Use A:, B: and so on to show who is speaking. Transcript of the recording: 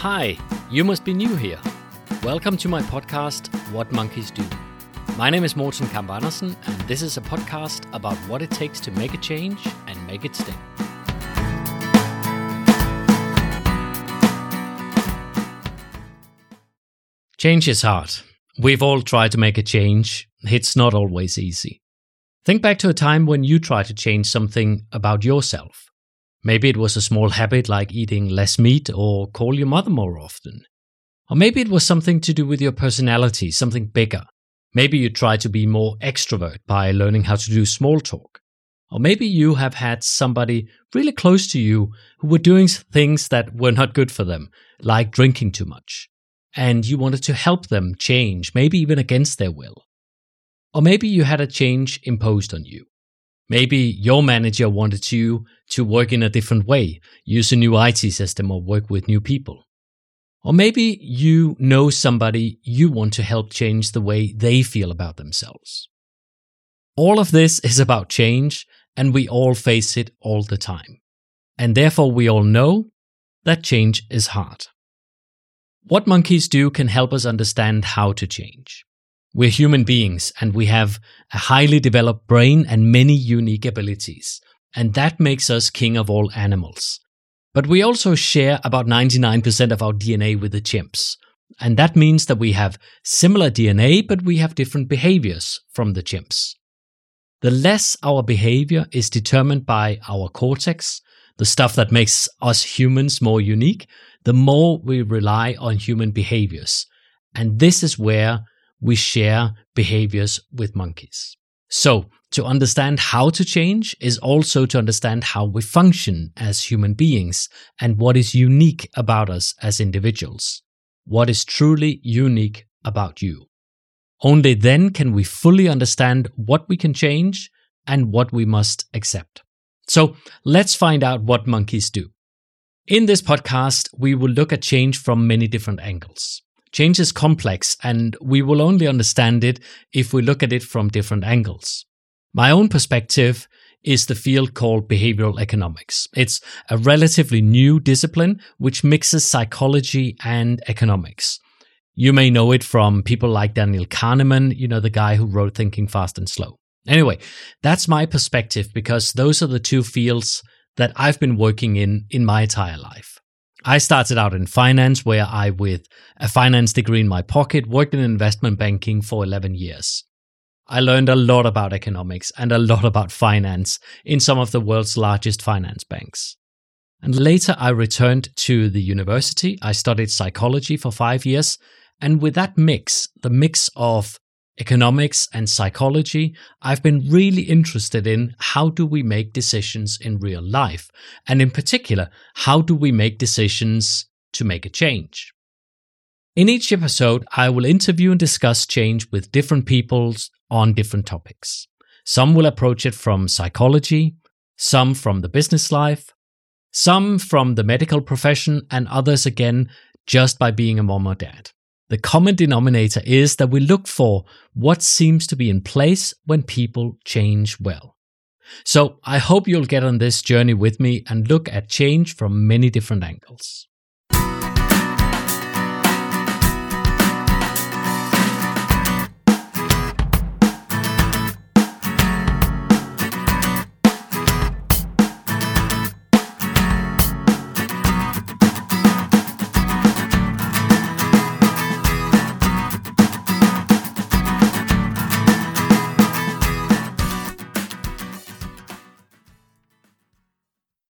A: Hi, you must be new here. Welcome to my podcast, What Monkeys Do. My name is Morten Kamp Andersen, and this is a podcast about what it takes to make a change and make it stick. Change is hard. We've all tried to make a change. It's not always easy. Think back to a time when you tried to change something about yourself. Maybe it was a small habit like eating less meat or call your mother more often. Or maybe it was something to do with your personality, something bigger. Maybe you tried to be more extrovert by learning how to do small talk. Or maybe you have had somebody really close to you who were doing things that were not good for them, like drinking too much. And you wanted to help them change, maybe even against their will. Or maybe you had a change imposed on you. Maybe your manager wanted you to work in a different way, use a new IT system, or work with new people. Or maybe you know somebody you want to help change the way they feel about themselves. All of this is about change, and we all face it all the time. And therefore, we all know that change is hard. What monkeys do can help us understand how to change. We're human beings and we have a highly developed brain and many unique abilities. And that makes us king of all animals. But we also share about 99% of our DNA with the chimps. And that means that we have similar DNA, but we have different behaviors from the chimps. The less our behavior is determined by our cortex, the stuff that makes us humans more unique, the more we rely on human behaviors. And this is where we share behaviors with monkeys. So, to understand how to change is also to understand how we function as human beings and what is unique about us as individuals. What is truly unique about you. Only then can we fully understand what we can change and what we must accept. So let's find out what monkeys do. In this podcast, we will look at change from many different angles. Change is complex, and we will only understand it if we look at it from different angles. My own perspective is the field called behavioral economics. It's a relatively new discipline which mixes psychology and economics. You may know it from people like Daniel Kahneman, you know, the guy who wrote Thinking Fast and Slow. Anyway, that's my perspective because those are the two fields that I've been working in in my entire life. I started out in finance, where I, with a finance degree in my pocket, worked in investment banking for 11 years. I learned a lot about economics and a lot about finance in some of the world's largest finance banks. And later I returned to the university. I studied psychology for five years. And with that mix, the mix of economics and psychology, I've been really interested in how do we make decisions in real life? And in particular, how do we make decisions to make a change? In each episode, I will interview and discuss change with different people on different topics. Some will approach it from psychology, some from the business life, some from the medical profession, and others again just by being a mom or dad. The common denominator is that we look for what seems to be in place when people change well. So I hope you'll get on this journey with me and look at change from many different angles.